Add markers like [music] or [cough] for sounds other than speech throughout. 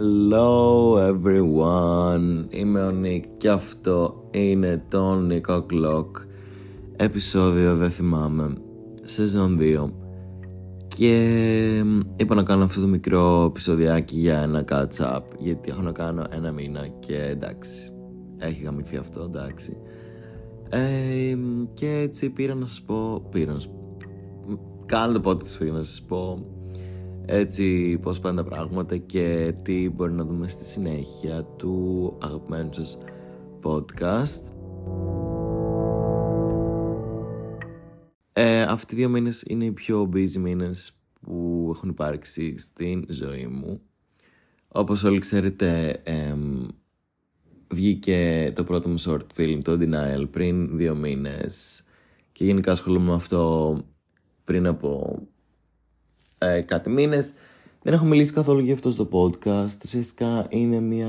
Hello everyone, είμαι ο Νίκ και αυτό είναι το Νίκο Clock Επισόδιο δεν θυμάμαι, σεζόν 2 Και είπα να κάνω αυτό το μικρό επεισοδιάκι για ένα catch up Γιατί έχω να κάνω ένα μήνα και εντάξει, έχει γαμηθεί αυτό εντάξει. Ε, Και έτσι πήρα να σας πω, πήρα να σας πω Κάνω το πότε να σας πω έτσι πώς πάνε τα πράγματα και τι μπορεί να δούμε στη συνέχεια του αγαπημένου σας podcast. Ε, αυτοί οι δύο μήνες είναι οι πιο busy μήνες που έχουν υπάρξει στην ζωή μου. Όπως όλοι ξέρετε, βγήκε το πρώτο μου short film, το Denial, πριν δύο μήνες και γενικά ασχολούμαι με αυτό πριν από ε, κάτι μήνες. Δεν έχω μιλήσει καθόλου για αυτό στο podcast. Ουσιαστικά είναι μια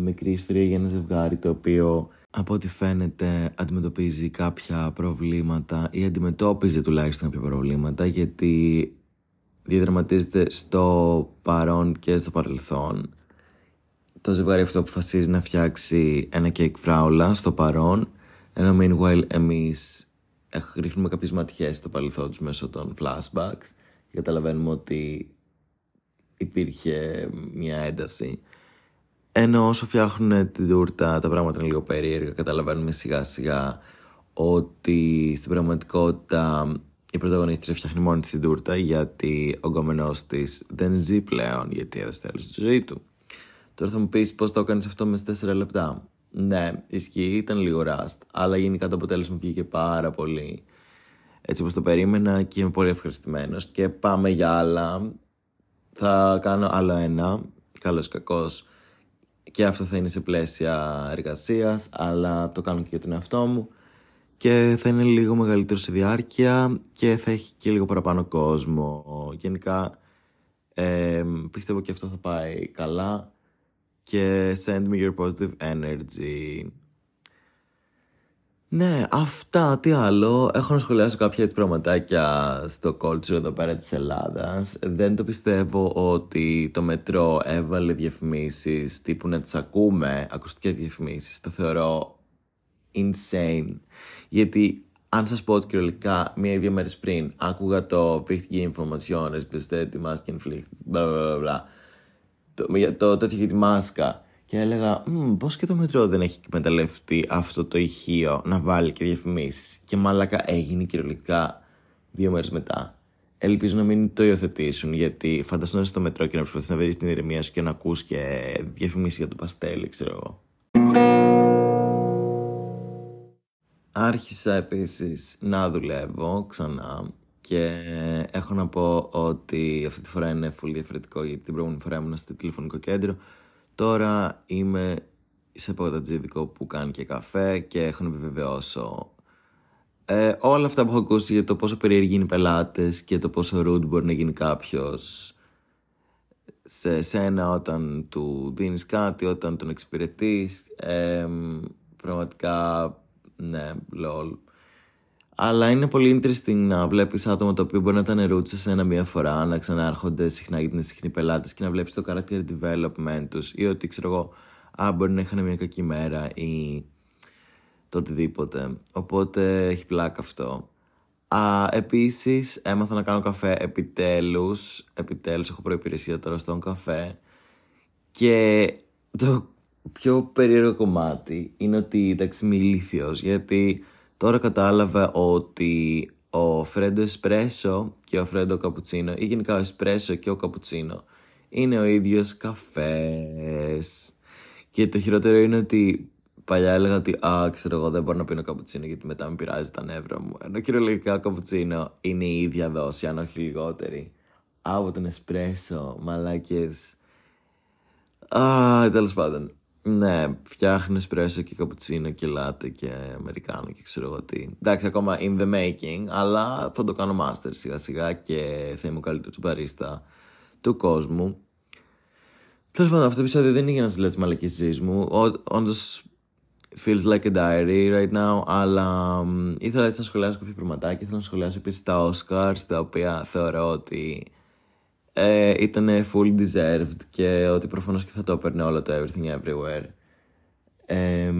μικρή ιστορία για ένα ζευγάρι το οποίο από ό,τι φαίνεται αντιμετωπίζει κάποια προβλήματα ή αντιμετώπιζε τουλάχιστον κάποια προβλήματα γιατί διαδραματίζεται στο παρόν και στο παρελθόν. Το ζευγάρι αυτό αποφασίζει να φτιάξει ένα κέικ φράουλα στο παρόν ενώ meanwhile εμείς ρίχνουμε κάποιες ματιές στο παρελθόν τους μέσω των flashbacks καταλαβαίνουμε ότι υπήρχε μια ένταση. Ενώ όσο φτιάχνουν την τούρτα τα πράγματα είναι λίγο περίεργα, καταλαβαίνουμε σιγά σιγά ότι στην πραγματικότητα η πρωταγωνίστρια φτιάχνει μόνη της την τούρτα γιατί ο γκόμενός της δεν ζει πλέον γιατί έδωσε τέλος στη ζωή του. Τώρα θα μου πεις πώς το έκανες αυτό μες 4 λεπτά. Ναι, ισχύει, ήταν λίγο rust, αλλά γενικά το αποτέλεσμα βγήκε πάρα πολύ έτσι όπως το περίμενα και είμαι πολύ ευχαριστημένος και πάμε για άλλα. Θα κάνω άλλο ένα, καλός κακός και αυτό θα είναι σε πλαίσια εργασίας αλλά το κάνω και για τον εαυτό μου και θα είναι λίγο μεγαλύτερο σε διάρκεια και θα έχει και λίγο παραπάνω κόσμο. Γενικά ε, πιστεύω και αυτό θα πάει καλά και send me your positive energy. Ναι, αυτά, τι άλλο. Έχω να σχολιάσω κάποια έτσι πραγματάκια στο culture εδώ πέρα της Ελλάδας. Δεν το πιστεύω ότι το μετρό έβαλε διαφημίσεις τύπου να τις ακούμε, ακουστικές διαφημίσεις. Το θεωρώ insane. Γιατί αν σας πω ότι κυριολεκτικά μία ή δύο μέρες πριν άκουγα το wichtige informationes, besteht die Maskenpflicht, bla bla bla, το, το, τέτοιο για τη μάσκα και έλεγα, πώς και το μετρό δεν έχει εκμεταλλευτεί αυτό το ηχείο να βάλει και διαφημίσεις. Και μάλακα έγινε κυριολεκτικά δύο μέρες μετά. Ελπίζω να μην το υιοθετήσουν, γιατί φαντάζομαι να είσαι στο μετρό και να προσπαθείς να βρεις την ηρεμία σου και να ακούς και διαφημίσεις για το παστέλι, ξέρω εγώ. Άρχισα επίσης να δουλεύω ξανά και έχω να πω ότι αυτή τη φορά είναι full διαφορετικό γιατί την προηγούμενη φορά ήμουν στο τηλεφωνικό κέντρο Τώρα είμαι σε παγωτατζίδικο που κάνει και καφέ και έχω να επιβεβαιώσω ε, όλα αυτά που έχω ακούσει για το πόσο περίεργοι είναι οι πελάτες και το πόσο rude μπορεί να γίνει κάποιος σε σένα όταν του δίνεις κάτι, όταν τον εξυπηρετείς. Ε, πραγματικά, ναι, lol. Αλλά είναι πολύ interesting να βλέπεις άτομα τα οποία μπορεί να ήταν ρούτσε σε ένα μία φορά, να ξανάρχονται συχνά γιατί είναι συχνοί πελάτες και να βλέπεις το character development τους ή ότι ξέρω εγώ, α, μπορεί να είχαν μια κακή μέρα ή το οτιδήποτε. Οπότε έχει πλάκα αυτό. Α, επίσης έμαθα να κάνω καφέ επιτέλους, επιτέλους έχω προϋπηρεσία τώρα στον καφέ και το πιο περίεργο κομμάτι είναι ότι εντάξει είμαι ηλίθιος γιατί Τώρα κατάλαβα ότι ο Φρέντο Εσπρέσο και ο Φρέντο Καπουτσίνο ή γενικά ο Εσπρέσο και ο Καπουτσίνο είναι ο ίδιος καφές. Και το χειρότερο είναι ότι παλιά έλεγα ότι α, ξέρω εγώ δεν μπορώ να πίνω καπουτσίνο γιατί μετά με πειράζει τα νεύρα μου. Ενώ κυριολεκτικά ο καπουτσίνο είναι η ίδια δόση, αν όχι λιγότερη. Από τον Εσπρέσο, μαλάκες. Α, τέλος πάντων. Ναι, φτιάχνεις πρέσο και καπουτσίνο και λάτε και αμερικάνο και ξέρω εγώ τι. Εντάξει, ακόμα in the making, αλλά θα το κάνω master σιγά σιγά και θα είμαι ο καλύτερος μπαρίστα του κόσμου. Τέλος πάντων, αυτό το επεισόδιο δεν είναι για να σας λέω τις μαλακίε ζωής μου. Όντως, feels like a diary right now, αλλά ήθελα έτσι να σχολιάσω κάποια πραγματάκια. Ήθελα να σχολιάσω επίσης τα Oscars, τα οποία θεωρώ ότι ε, ήταν full deserved και ότι προφανώς και θα το έπαιρνε όλο το Everything Everywhere. Ε,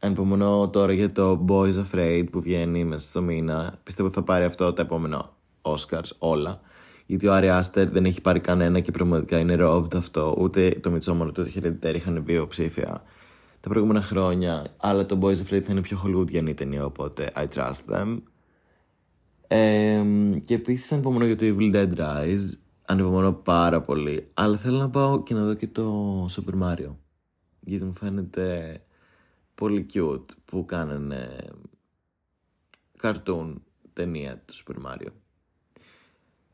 ανυπομονώ τώρα για το Boys Afraid που βγαίνει μέσα στο μήνα. Πιστεύω ότι θα πάρει αυτό το επόμενο Oscars όλα. Γιατί ο Άρη Άστερ δεν έχει πάρει κανένα και πραγματικά είναι robbed αυτό. Ούτε το Μιτσόμορο του Hereditary είχαν μπει ψήφια τα προηγούμενα χρόνια. Αλλά το Boys Afraid θα είναι πιο Hollywoodian η ταινία, οπότε I trust them. Ε, και επίσης ανυπομονώ για το Evil Dead Rise. Ανυπομονώ πάρα πολύ. Αλλά θέλω να πάω και να δω και το Super Mario. Γιατί μου φαίνεται πολύ cute που κάνανε καρτούν ταινία του Super Mario.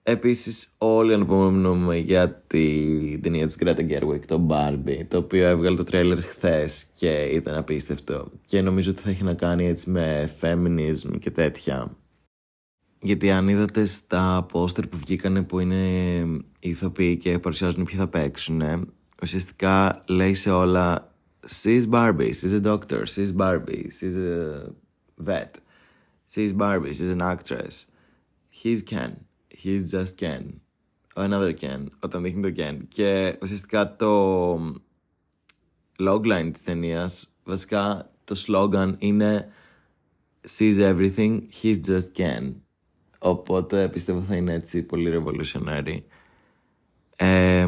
Επίσης όλοι ανυπομονούμε για την ταινία της Greta Gerwig, το Barbie, το οποίο έβγαλε το τρέλερ χθες και ήταν απίστευτο. Και νομίζω ότι θα έχει να κάνει έτσι με feminism και τέτοια. Γιατί αν είδατε στα πόστερ που βγήκανε που είναι ηθοποιοί και παρουσιάζουν ποιοι θα παίξουν, ουσιαστικά λέει σε όλα She's Barbie, she's a doctor, she's Barbie, she's a vet, she's Barbie, she's an actress, he's Ken, he's just Ken, another Ken, όταν δείχνει το Ken. Και ουσιαστικά το logline της ταινίας, βασικά το slogan είναι She's everything, he's just Ken. Οπότε πιστεύω θα είναι έτσι πολύ revolutionary. Ε,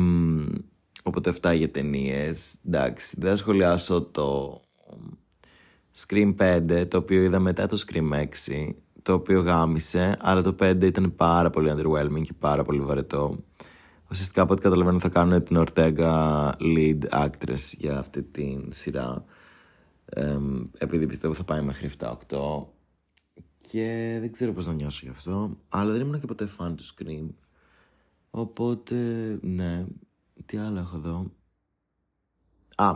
οπότε αυτά για ταινίες. Εντάξει, δεν θα σχολιάσω το Scream 5, το οποίο είδα μετά το Scream 6, το οποίο γάμισε, αλλά το 5 ήταν πάρα πολύ underwhelming και πάρα πολύ βαρετό. Ουσιαστικά από ό,τι καταλαβαίνω θα κάνουν την Ortega lead actress για αυτή την σειρά. Ε, επειδή πιστεύω θα πάει μέχρι 7-8 και δεν ξέρω πώς να νιώσω γι' αυτό. Αλλά δεν ήμουν και ποτέ φαν του Scream. Οπότε, ναι. Τι άλλο έχω εδώ. Α,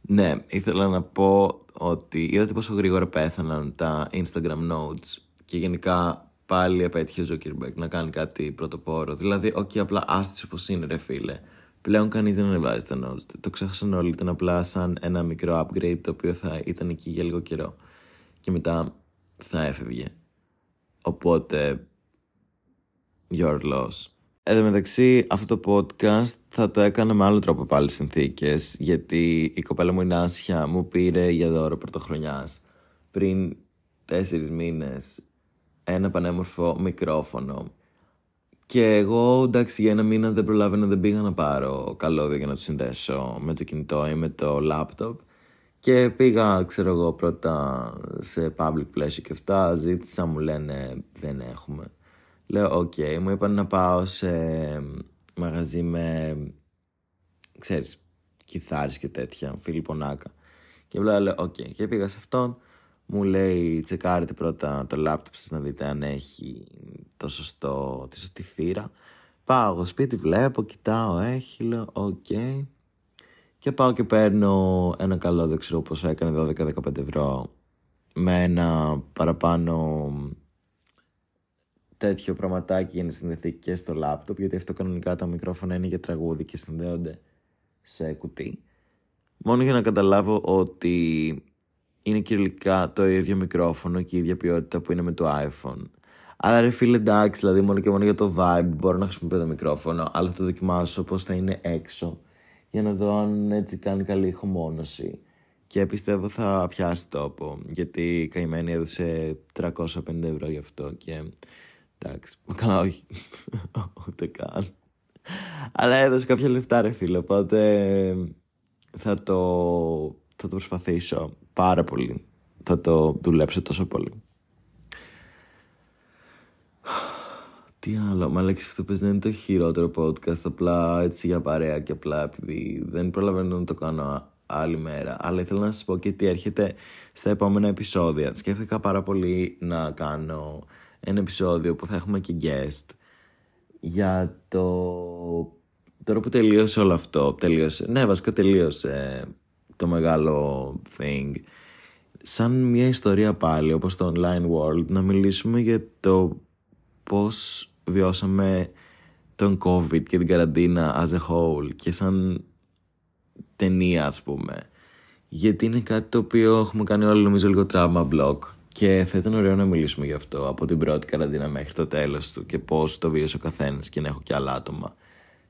ναι. Ήθελα να πω ότι είδατε πόσο γρήγορα πέθαναν τα Instagram notes και γενικά πάλι επέτυχε ο Ζόκερμπεργκ να κάνει κάτι πρωτοπόρο. Δηλαδή, όχι απλά άστησε όπω είναι, ρε φίλε. Πλέον κανείς δεν ανεβάζει τα notes. Το ξέχασαν όλοι. Ήταν απλά σαν ένα μικρό upgrade το οποίο θα ήταν εκεί για λίγο καιρό. Και μετά θα έφευγε. Οπότε, your loss. Εν τω μεταξύ, αυτό το podcast θα το έκανα με άλλο τρόπο πάλι συνθήκες, γιατί η κοπέλα μου η Νάσια μου πήρε για δώρο πρωτοχρονιάς πριν τέσσερις μήνες ένα πανέμορφο μικρόφωνο. Και εγώ, εντάξει, για ένα μήνα δεν προλάβαινα, δεν πήγα να πάρω καλώδιο για να το συνδέσω με το κινητό ή με το laptop. Και πήγα, ξέρω εγώ, πρώτα σε Public, Πλαίσιο και αυτά. Ζήτησα, μου λένε δεν έχουμε. Λέω, OK, okay. μου είπαν να πάω σε μαγαζί με, ξέρεις, κιθάρες και τέτοια, Φίλιππο Νάκα. Και βλέπω, λέω, OK. Okay. Και πήγα σε αυτόν, μου λέει, τσεκάρετε πρώτα το λάπτοπ σας να δείτε αν έχει το σωστό, τη σωστή θύρα. Πάω εγώ σπίτι, βλέπω, κοιτάω, έχει, λέω, OK. Okay. Και πάω και παίρνω ένα καλό, δεν ξέρω πόσο έκανε, 12-15 ευρώ, με ένα παραπάνω τέτοιο πραγματάκι για να συνδεθεί και στο λάπτοπ, γιατί αυτό κανονικά τα μικρόφωνα είναι για τραγούδι και συνδέονται σε κουτί. Μόνο για να καταλάβω ότι είναι κυριολεκτικά το ίδιο μικρόφωνο και η ίδια ποιότητα που είναι με το iPhone. Αλλά ρε φίλε εντάξει, δηλαδή μόνο και μόνο για το vibe μπορώ να χρησιμοποιήσω το μικρόφωνο, αλλά θα το δοκιμάσω πώς θα είναι έξω για να δω αν έτσι κάνει καλή ηχομόνωση. Και πιστεύω θα πιάσει τόπο, γιατί η καημένη έδωσε 350 ευρώ γι' αυτό και εντάξει, καλά όχι, [laughs] ούτε καν. Αλλά έδωσε κάποια λεφτά ρε φίλε, οπότε θα το, θα το προσπαθήσω πάρα πολύ. Θα το δουλέψω τόσο πολύ. Τι άλλο, μα λέξεις αυτό πες δεν είναι το χειρότερο podcast, απλά έτσι για παρέα και απλά επειδή δεν προλαβαίνω να το κάνω άλλη μέρα. Αλλά ήθελα να σας πω και τι έρχεται στα επόμενα επεισόδια. Σκέφτηκα πάρα πολύ να κάνω ένα επεισόδιο που θα έχουμε και guest για το... Τώρα που τελείωσε όλο αυτό, τελείωσε, ναι βασικά τελείωσε το μεγάλο thing. Σαν μια ιστορία πάλι, όπως το online world, να μιλήσουμε για το πώς βιώσαμε τον COVID και την καραντίνα as a whole και σαν ταινία ας πούμε. Γιατί είναι κάτι το οποίο έχουμε κάνει όλοι νομίζω λίγο τραύμα block Και θα ήταν ωραίο να μιλήσουμε γι' αυτό από την πρώτη καραντίνα μέχρι το τέλος του και πώς το βίωσε ο καθένας και να έχω και άλλα άτομα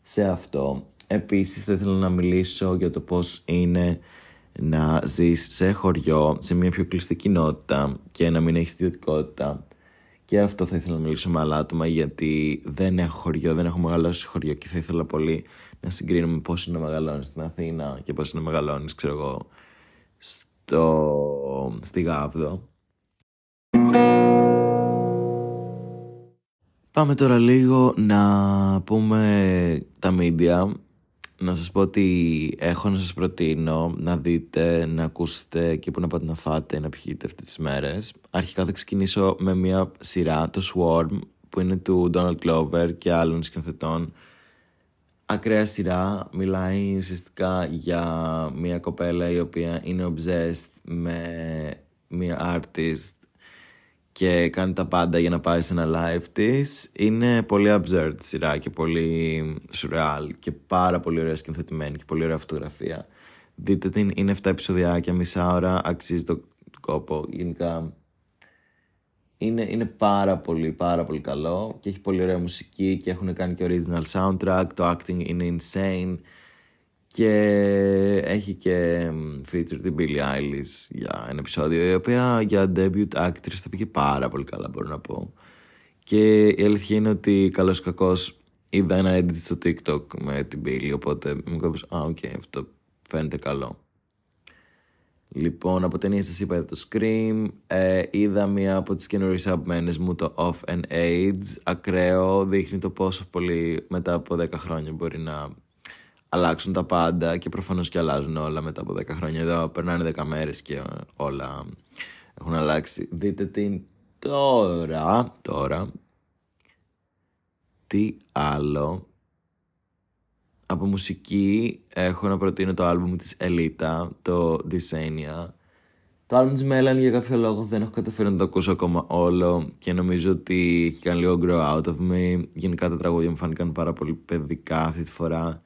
σε αυτό. Επίσης θα ήθελα να μιλήσω για το πώς είναι να ζεις σε χωριό, σε μια πιο κλειστή κοινότητα και να μην έχεις ιδιωτικότητα. Και αυτό θα ήθελα να μιλήσω με άλλα άτομα γιατί δεν έχω χωριό, δεν έχω μεγαλώσει χωριό και θα ήθελα πολύ να συγκρίνουμε πώς είναι να μεγαλώνεις στην Αθήνα και πώς είναι να μεγαλώνεις, ξέρω εγώ, στο... στη Γάβδο. Πάμε τώρα λίγο να πούμε τα media. Να σας πω ότι έχω να σας προτείνω να δείτε, να ακούσετε και που να πάτε να φάτε, να πιείτε αυτές τις μέρες. Αρχικά θα ξεκινήσω με μια σειρά, το Swarm, που είναι του Donald Glover και άλλων σκηνοθετών. Ακραία σειρά, μιλάει ουσιαστικά για μια κοπέλα η οποία είναι obsessed με μια artist και κάνει τα πάντα για να πάει σε ένα live της. Είναι πολύ absurd σειρά και πολύ surreal και πάρα πολύ ωραία σκηνοθετημένη και πολύ ωραία φωτογραφία. Δείτε την, είναι 7 επεισοδιάκια, μισά ώρα, αξίζει το κόπο. Γενικά είναι, είναι πάρα πολύ πάρα πολύ καλό και έχει πολύ ωραία μουσική και έχουν κάνει και original soundtrack, το acting είναι insane. Και έχει και feature την Billie Eilish για ένα επεισόδιο, η οποία για debut actress τα πήγε πάρα πολύ καλά, μπορώ να πω. Και η αλήθεια είναι ότι καλώς κακώς είδα ένα edit στο TikTok με την Billie, οπότε μου κόψω, α, οκ, αυτό φαίνεται καλό. Λοιπόν, από ταινία σας είπα το Scream, ε, είδα μία από τις καινούριες αγαπημένες μου, το Of an Age, ακραίο, δείχνει το πόσο πολύ μετά από 10 χρόνια μπορεί να αλλάξουν τα πάντα και προφανώς και αλλάζουν όλα μετά από 10 χρόνια. Εδώ περνάνε 10 μέρες και όλα έχουν αλλάξει. Δείτε την τώρα, τώρα. Τι άλλο. Από μουσική έχω να προτείνω το άλμπουμ της Ελίτα, το Dysania. Το άλμπουμ της Melanie για κάποιο λόγο δεν έχω καταφέρει να το ακούσω ακόμα όλο και νομίζω ότι έχει κάνει λίγο grow out of me. Γενικά τα τραγούδια μου φάνηκαν πάρα πολύ παιδικά αυτή τη φορά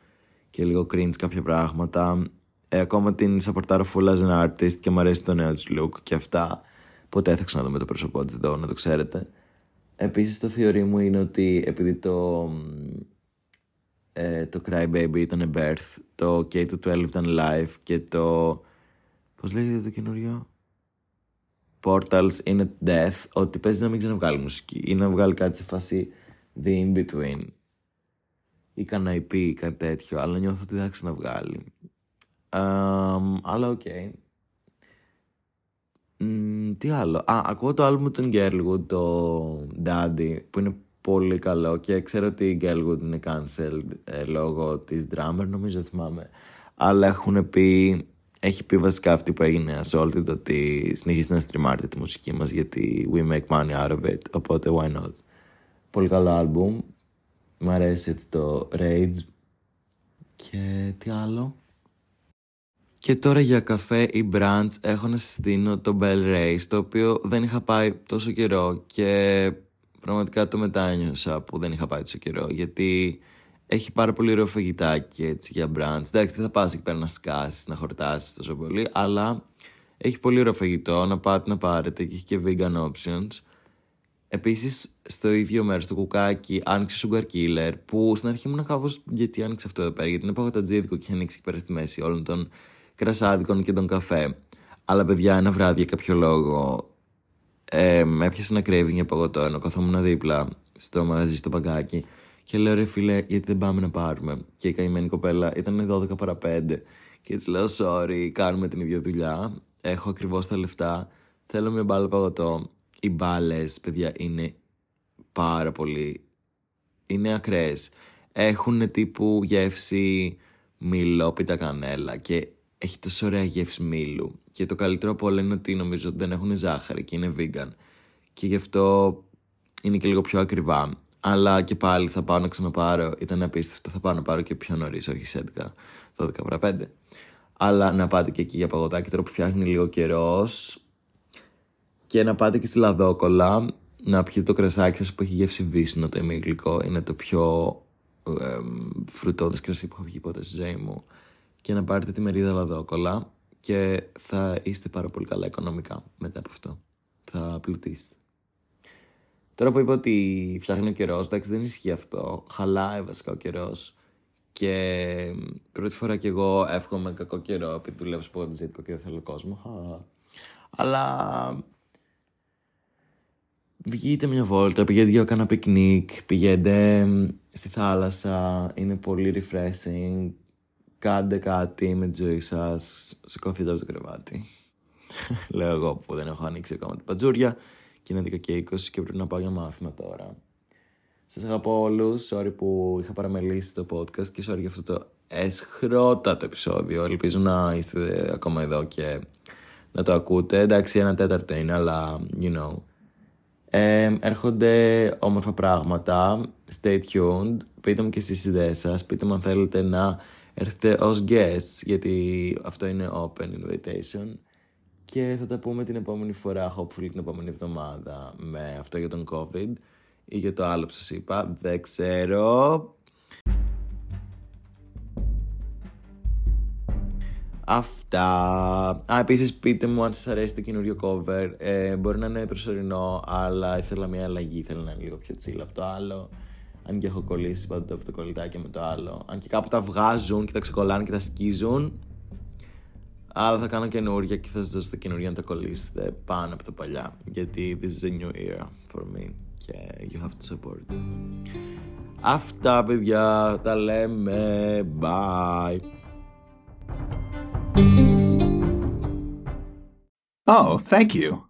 και λίγο cringe κάποια πράγματα. Ε, ακόμα την σαπορτάρω full as an artist και μου αρέσει το νέο της look και αυτά. Ποτέ θα ξαναδούμε το πρόσωπό της εδώ, να το ξέρετε. Επίσης το θεωρή μου είναι ότι επειδή το, ε, το Cry Baby ήταν birth, το K212 ήταν live και το... Πώς λέγεται το καινούριο; Portals είναι death, ότι παίζει να μην ξαναβγάλει μουσική ή να βγάλει κάτι σε φάση the in-between ή κανένα EP ή κάτι τέτοιο, αλλά νιώθω ότι δεν θα ξαναβγάλει. Um, αλλά οκ. Okay. Mm, τι άλλο. Α, ακούω το άλμπουμ του Girlwood, το Daddy, που είναι πολύ καλό και ξέρω ότι η Girlwood είναι cancelled ε, λόγω της drummer, νομίζω θυμάμαι. Αλλά έχουν πει, έχει πει βασικά αυτή που έγινε Assaulted ότι συνεχίστε να στριμάρετε τη μουσική μας γιατί we make money out of it, οπότε why not. Πολύ καλό άλμπουμ, Μ' αρέσει έτσι το Rage. Και τι άλλο; Και τώρα για καφέ ή brunch έχω να συστήνω το Bell Race, το οποίο δεν είχα πάει τόσο καιρό και πραγματικά το μετάνιωσα που δεν είχα πάει τόσο καιρό, γιατί έχει πάρα πολύ ωραίο φαγητάκι έτσι για brunch. Εντάξει, δεν θα πας εκεί πέρα να σκάσεις, να χορτάσεις τόσο πολύ, αλλά έχει πολύ ωραίο φαγητό, να πάτε να πάρετε και έχει και vegan options. Επίσης, στο ίδιο μέρος του κουκάκι άνοιξε Sugar Killer, που στην αρχή ήμουν κάπως γιατί άνοιξε αυτό εδώ πέρα, γιατί είναι παγωτατζίδικο και είχε ανοίξει εκεί πέρα στη μέση όλων των κρασάδικων και τον καφέ. Αλλά παιδιά, ένα βράδυ για κάποιο λόγο ε, με έπιασε να κρέβει για παγωτό, ενώ καθόμουν δίπλα στο μαγαζί στο παγκάκι και λέω ρε φίλε, γιατί δεν πάμε να πάρουμε. Και η καημένη κοπέλα ήταν 12 παρα 5 και της λέω sorry, κάνουμε την ίδια δουλειά. Έχω ακριβώς τα λεφτά. Θέλω μια μπάλα παγωτό οι μπάλες, παιδιά, είναι πάρα πολύ. Είναι ακραίες. Έχουν τύπου γεύση μιλόπιτα κανέλα και έχει τόσο ωραία γεύση μήλου. Και το καλύτερο από όλα είναι ότι νομίζω ότι δεν έχουν ζάχαρη και είναι vegan. Και γι' αυτό είναι και λίγο πιο ακριβά. Αλλά και πάλι θα πάω να ξαναπάρω. Ήταν απίστευτο. Θα πάω να πάρω και πιο νωρίς, όχι σε 11, 12 5. Αλλά να πάτε και εκεί για παγωτάκι τώρα που φτιάχνει λίγο καιρός και να πάτε και στη Λαδόκολα να πιείτε το κρασάκι σας που έχει γεύση βύσσινο το ημίγλυκο. Είναι το πιο ε, φρουτόδες κρασί που έχω βγει ποτέ στη ζωή μου. Και να πάρετε τη μερίδα Λαδόκολα και θα είστε πάρα πολύ καλά οικονομικά μετά από αυτό. θα πλουτίσετε. Τώρα που είπα ότι φτιάχνει ο καιρός, εντάξει δεν ισχύει αυτό. Χαλάει βασικά ο καιρός. Και πρώτη φορά κι εγώ εύχομαι κακό καιρό επειδή δουλεύω σποντζίτικο και δεν θέλω κόσμο. Αλλά βγείτε μια βόλτα, πηγαίνετε για κάνα πικνίκ, πηγαίνετε στη θάλασσα, είναι πολύ refreshing. Κάντε κάτι με τη ζωή σας, σηκωθείτε από το κρεβάτι. [laughs] Λέω εγώ που δεν έχω ανοίξει ακόμα τα πατζούρια και είναι 10 και 20 και πρέπει να πάω για μάθημα τώρα. Σας αγαπώ όλους, sorry που είχα παραμελήσει το podcast και sorry για αυτό το εσχρότατο επεισόδιο. Ελπίζω να είστε ακόμα εδώ και να το ακούτε. Εντάξει, ένα τέταρτο είναι, αλλά you know. Ε, έρχονται όμορφα πράγματα. Stay tuned. Πείτε μου και στις ιδέες σας. Πείτε μου αν θέλετε να έρθετε ως guests, γιατί αυτό είναι open invitation. Και θα τα πούμε την επόμενη φορά, hopefully την επόμενη εβδομάδα, με αυτό για τον COVID ή για το άλλο που σας είπα. Δεν ξέρω. Αυτά. Α, επίσης πείτε μου αν σας αρέσει το καινούριο cover. Ε, μπορεί να είναι προσωρινό, αλλά ήθελα μια αλλαγή. Ήθελα να είναι λίγο πιο chill από το άλλο. Αν και έχω κολλήσει πάντα το αυτοκολλητάκι με το άλλο. Αν και κάπου τα βγάζουν και τα ξεκολλάνε και τα σκίζουν. Αλλά θα κάνω καινούργια και θα σας δώσω τα καινούργια να τα κολλήσετε πάνω από τα παλιά. Γιατί this is a new era for me. Και you have to support it. Αυτά παιδιά, τα λέμε. Bye. Oh, thank you.